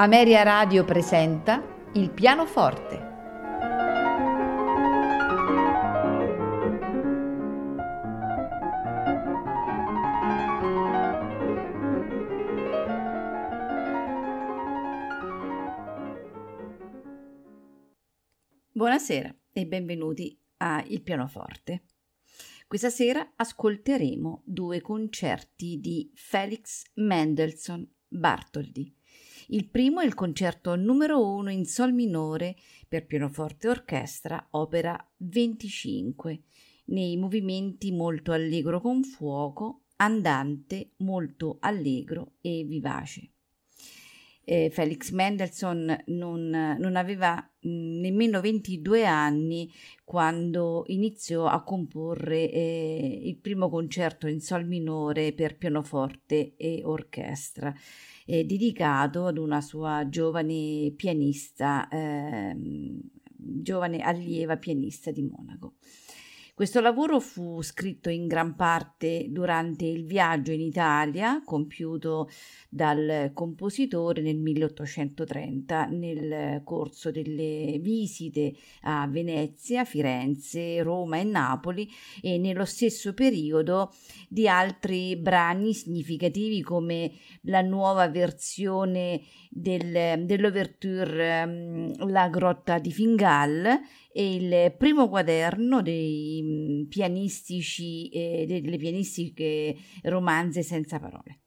Ameria Radio presenta Il pianoforte. Buonasera e benvenuti a Il pianoforte. Questa sera ascolteremo due concerti di Felix Mendelssohn Bartholdy il primo è il concerto numero 1 in sol minore per pianoforte e orchestra, opera 25, nei movimenti molto allegro con fuoco, andante, molto allegro e vivace. Eh, Felix Mendelssohn non, non aveva mh, nemmeno 22 anni quando iniziò a comporre eh, il primo concerto in sol minore per pianoforte e orchestra eh, dedicato ad una sua giovane pianista, eh, giovane allieva pianista di Monaco. Questo lavoro fu scritto in gran parte durante il viaggio in Italia compiuto dal compositore nel 1830 nel corso delle visite a Venezia, Firenze, Roma e Napoli e nello stesso periodo di altri brani significativi come la nuova versione del, dell'ouverture um, La grotta di Fingal il primo quaderno dei mm, pianistici, eh, delle pianistiche romanze senza parole.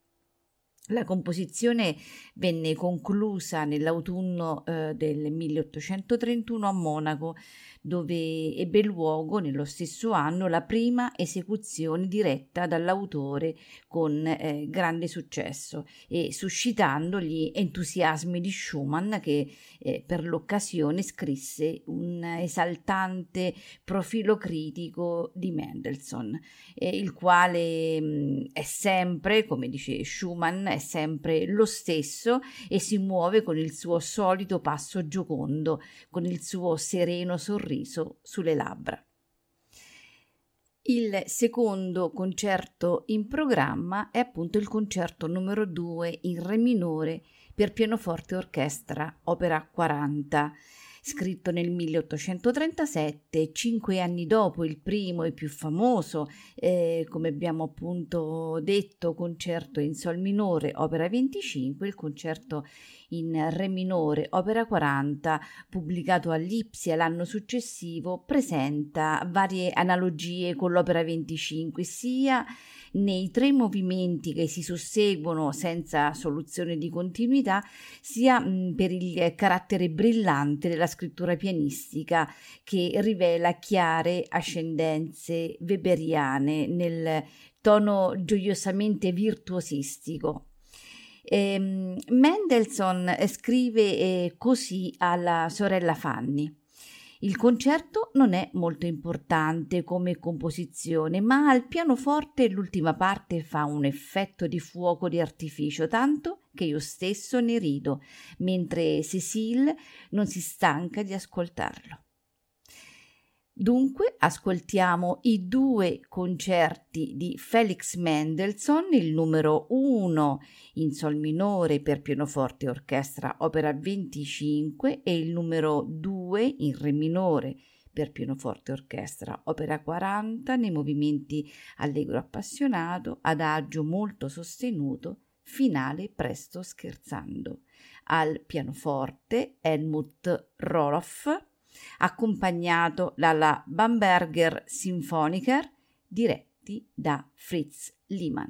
La composizione venne conclusa nell'autunno eh, del 1831 a Monaco dove ebbe luogo nello stesso anno la prima esecuzione diretta dall'autore con eh, grande successo e suscitando gli entusiasmi di Schumann che eh, per l'occasione scrisse un esaltante profilo critico di Mendelssohn, eh, il quale mh, mm, è sempre, come dice Schumann, è sempre lo stesso e si muove con il suo solito passo giocondo, con il suo sereno sorriso sorriso sulle labbra. Il secondo concerto in programma è appunto il concerto numero 2 in Re minore per pianoforte e orchestra, opera 40 scritto nel 1837, cinque anni dopo il primo e più famoso, eh, come abbiamo appunto detto, concerto in sol minore, opera 25, il concerto in re minore, opera 40, pubblicato a Lipsia l'anno successivo, presenta varie analogie con l'opera 25, sia nei tre movimenti che si susseguono senza soluzione di continuità, sia per il carattere brillante della scrittura pianistica che rivela chiare ascendenze weberiane nel tono gioiosamente virtuosistico. Eh, Mendelssohn scrive eh, così alla sorella Fanny. Il concerto non è molto importante come composizione, ma al pianoforte l'ultima parte fa un effetto di fuoco di artificio, tanto che io stesso ne rido, mentre Cécile non si stanca di ascoltarlo. Dunque ascoltiamo i due concerti di Felix Mendelssohn, il numero 1 in sol minore per pianoforte e orchestra opera 25 e il numero 2 in re minore per pianoforte e orchestra opera 40 nei movimenti allegro appassionato, adagio molto sostenuto, finale presto scherzando. Al pianoforte Helmut Roloff accompagnato dalla Bamberger Symphoniker diretti da Fritz Lehmann.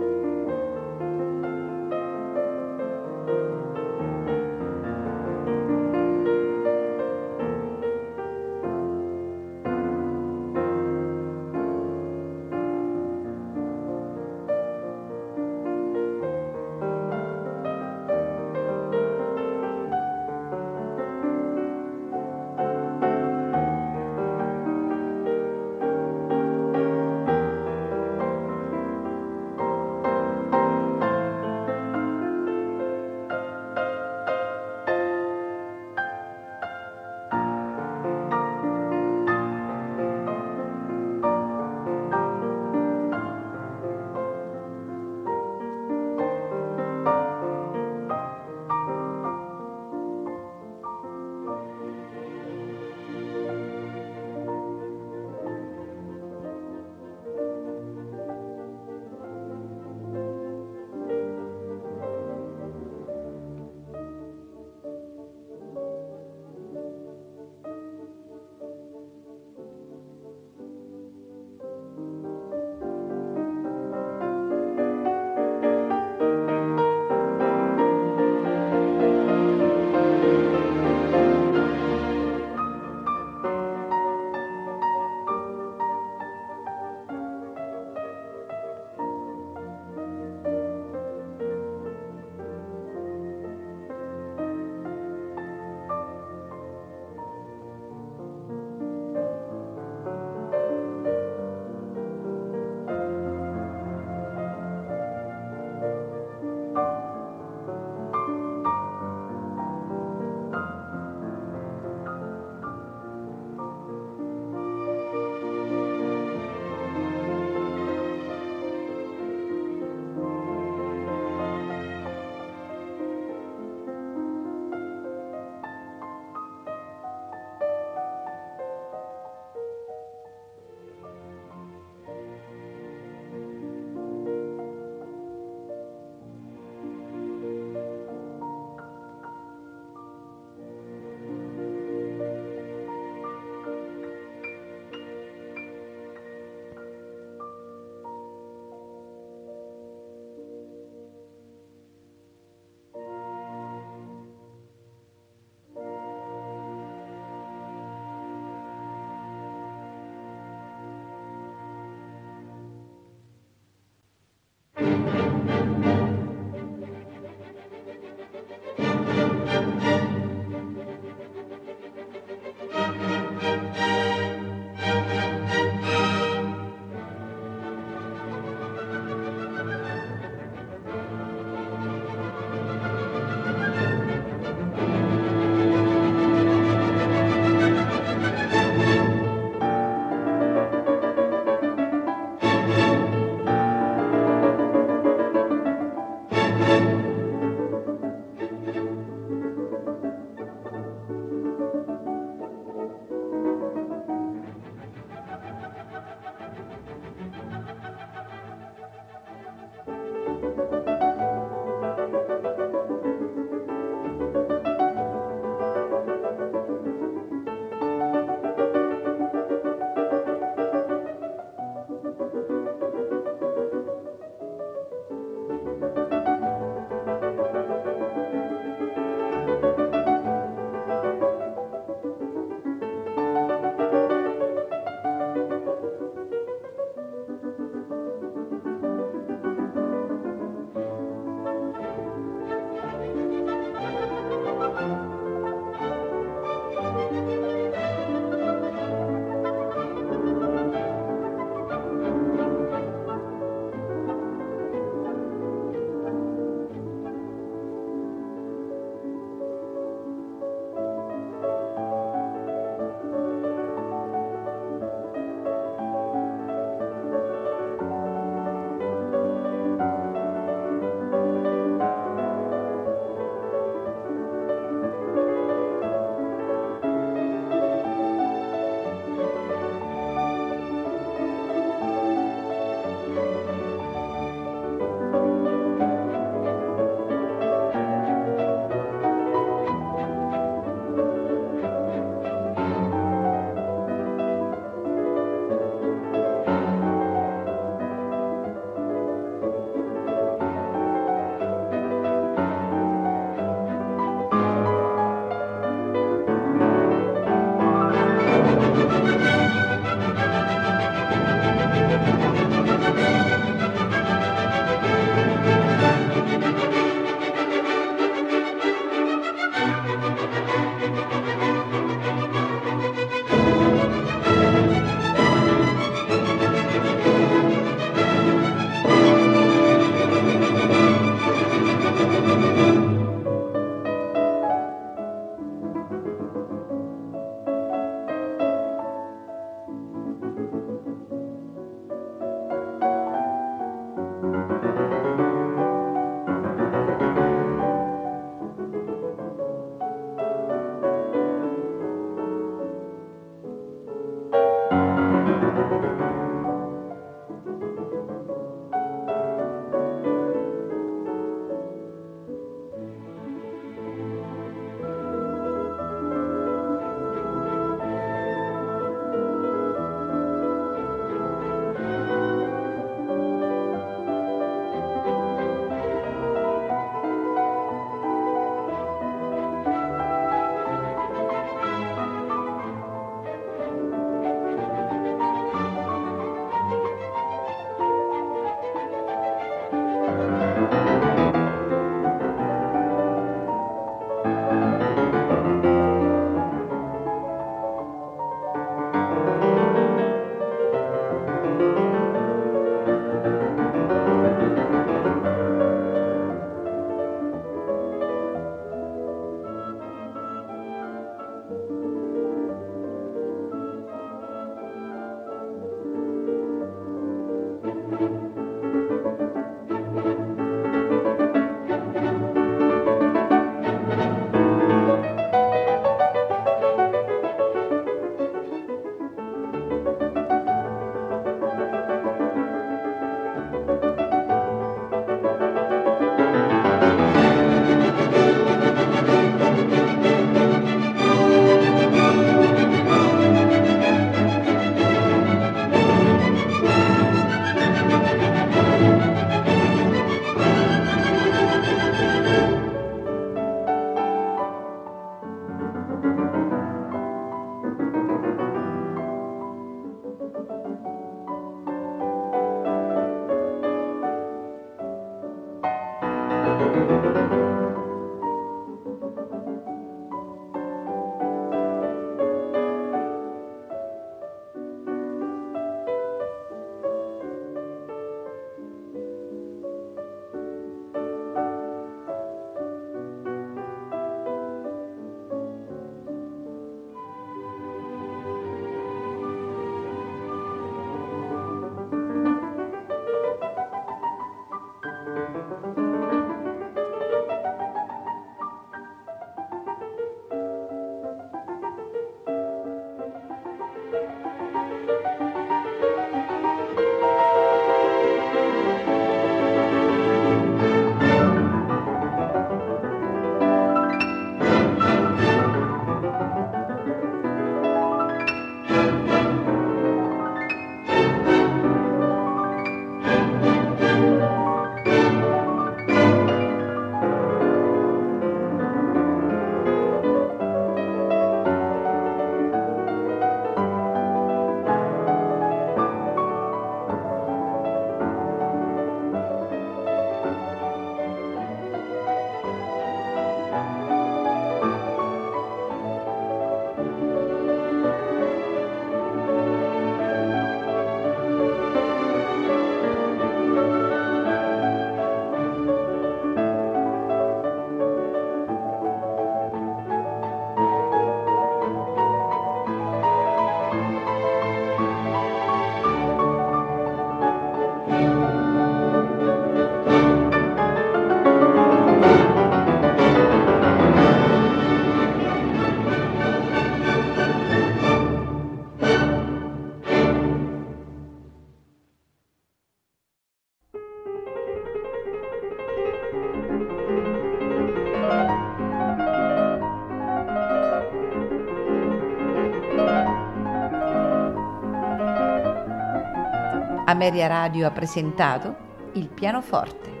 Ameria Radio ha presentato il pianoforte.